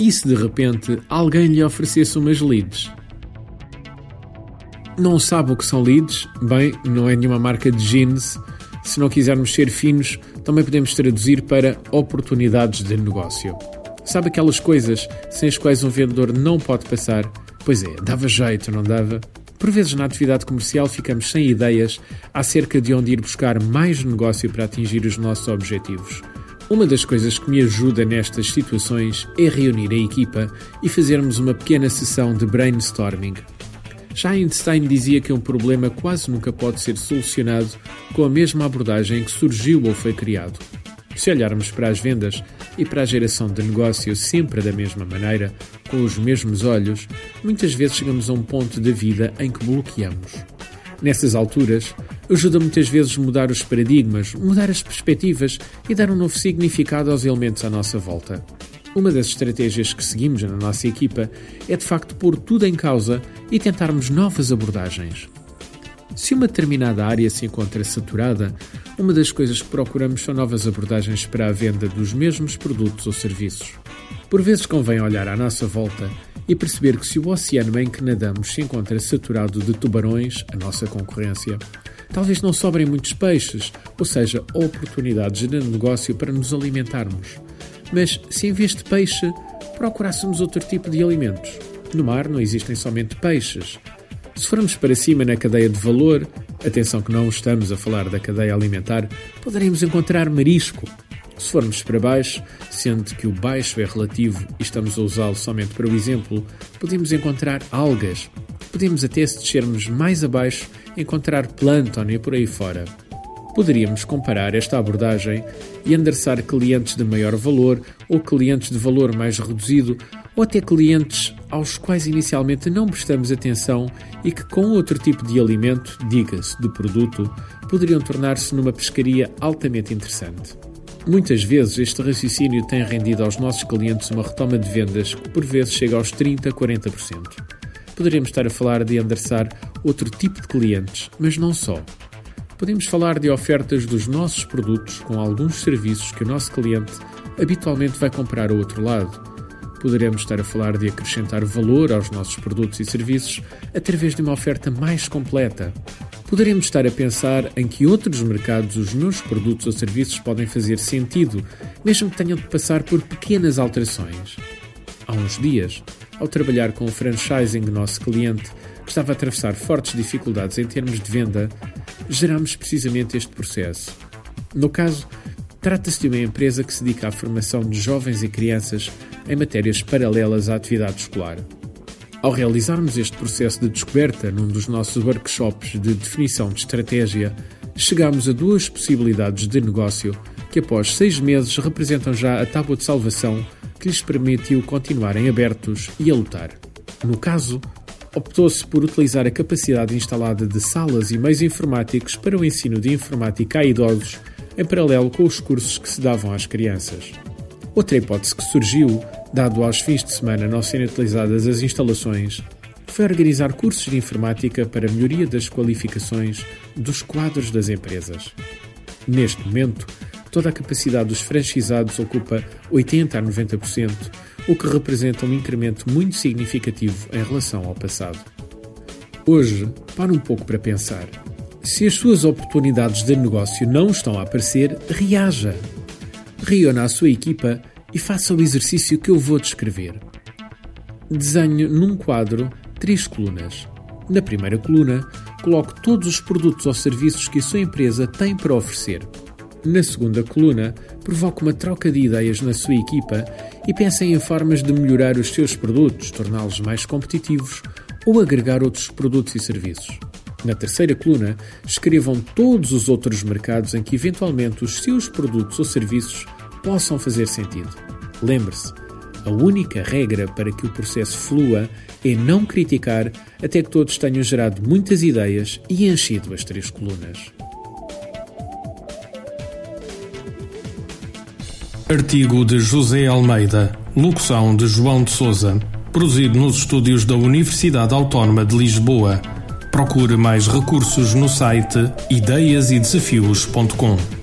E se de repente alguém lhe oferecesse umas leads? Não sabe o que são leads? Bem, não é nenhuma marca de jeans. Se não quisermos ser finos, também podemos traduzir para oportunidades de negócio. Sabe aquelas coisas sem as quais um vendedor não pode passar? Pois é, dava jeito, não dava? Por vezes na atividade comercial ficamos sem ideias acerca de onde ir buscar mais negócio para atingir os nossos objetivos. Uma das coisas que me ajuda nestas situações é reunir a equipa e fazermos uma pequena sessão de brainstorming. Já Einstein dizia que um problema quase nunca pode ser solucionado com a mesma abordagem que surgiu ou foi criado. Se olharmos para as vendas e para a geração de negócio sempre da mesma maneira, com os mesmos olhos, muitas vezes chegamos a um ponto da vida em que bloqueamos. Nessas alturas, ajuda muitas vezes mudar os paradigmas, mudar as perspectivas e dar um novo significado aos elementos à nossa volta. Uma das estratégias que seguimos na nossa equipa é de facto pôr tudo em causa e tentarmos novas abordagens. Se uma determinada área se encontra saturada, uma das coisas que procuramos são novas abordagens para a venda dos mesmos produtos ou serviços. Por vezes convém olhar à nossa volta e perceber que se o oceano em que nadamos se encontra saturado de tubarões, a nossa concorrência, talvez não sobrem muitos peixes, ou seja, oportunidades de negócio para nos alimentarmos. Mas se em vez de peixe procurássemos outro tipo de alimentos? No mar não existem somente peixes, se formos para cima na cadeia de valor, atenção que não estamos a falar da cadeia alimentar, poderemos encontrar marisco. Se formos para baixo, sendo que o baixo é relativo e estamos a usá-lo somente para o exemplo, podemos encontrar algas. Podemos até, se descermos mais abaixo, encontrar plâncton e por aí fora. Poderíamos comparar esta abordagem e endereçar clientes de maior valor ou clientes de valor mais reduzido ou até clientes aos quais inicialmente não prestamos atenção e que, com outro tipo de alimento, diga-se de produto, poderiam tornar-se numa pescaria altamente interessante. Muitas vezes este raciocínio tem rendido aos nossos clientes uma retoma de vendas que por vezes chega aos 30, 40%. Poderíamos estar a falar de endereçar outro tipo de clientes, mas não só. Podemos falar de ofertas dos nossos produtos com alguns serviços que o nosso cliente habitualmente vai comprar ao outro lado Poderemos estar a falar de acrescentar valor aos nossos produtos e serviços através de uma oferta mais completa. Poderemos estar a pensar em que outros mercados os meus produtos ou serviços podem fazer sentido, mesmo que tenham de passar por pequenas alterações. Há uns dias, ao trabalhar com o franchising do nosso cliente, que estava a atravessar fortes dificuldades em termos de venda, geramos precisamente este processo. No caso, trata-se de uma empresa que se dedica à formação de jovens e crianças em matérias paralelas à atividade escolar. Ao realizarmos este processo de descoberta num dos nossos workshops de definição de estratégia, chegamos a duas possibilidades de negócio que, após seis meses, representam já a tábua de salvação que lhes permitiu continuarem abertos e a lutar. No caso, optou-se por utilizar a capacidade instalada de salas e meios informáticos para o ensino de informática a idosos, em paralelo com os cursos que se davam às crianças. Outra hipótese que surgiu, dado aos fins de semana não serem utilizadas as instalações, foi organizar cursos de informática para melhoria das qualificações dos quadros das empresas. Neste momento, toda a capacidade dos franchisados ocupa 80 a 90%, o que representa um incremento muito significativo em relação ao passado. Hoje, para um pouco para pensar. Se as suas oportunidades de negócio não estão a aparecer, reaja reúna a sua equipa e faça o exercício que eu vou descrever. Desenhe num quadro três colunas. Na primeira coluna, coloque todos os produtos ou serviços que a sua empresa tem para oferecer. Na segunda coluna, provoque uma troca de ideias na sua equipa e pensem em formas de melhorar os seus produtos, torná-los mais competitivos ou agregar outros produtos e serviços. Na terceira coluna, escrevam todos os outros mercados em que eventualmente os seus produtos ou serviços possam fazer sentido. Lembre-se, a única regra para que o processo flua é não criticar até que todos tenham gerado muitas ideias e enchido as três colunas. Artigo de José Almeida, locução de João de Souza, produzido nos estúdios da Universidade Autónoma de Lisboa. Procure mais recursos no site ideiasedesafios.com.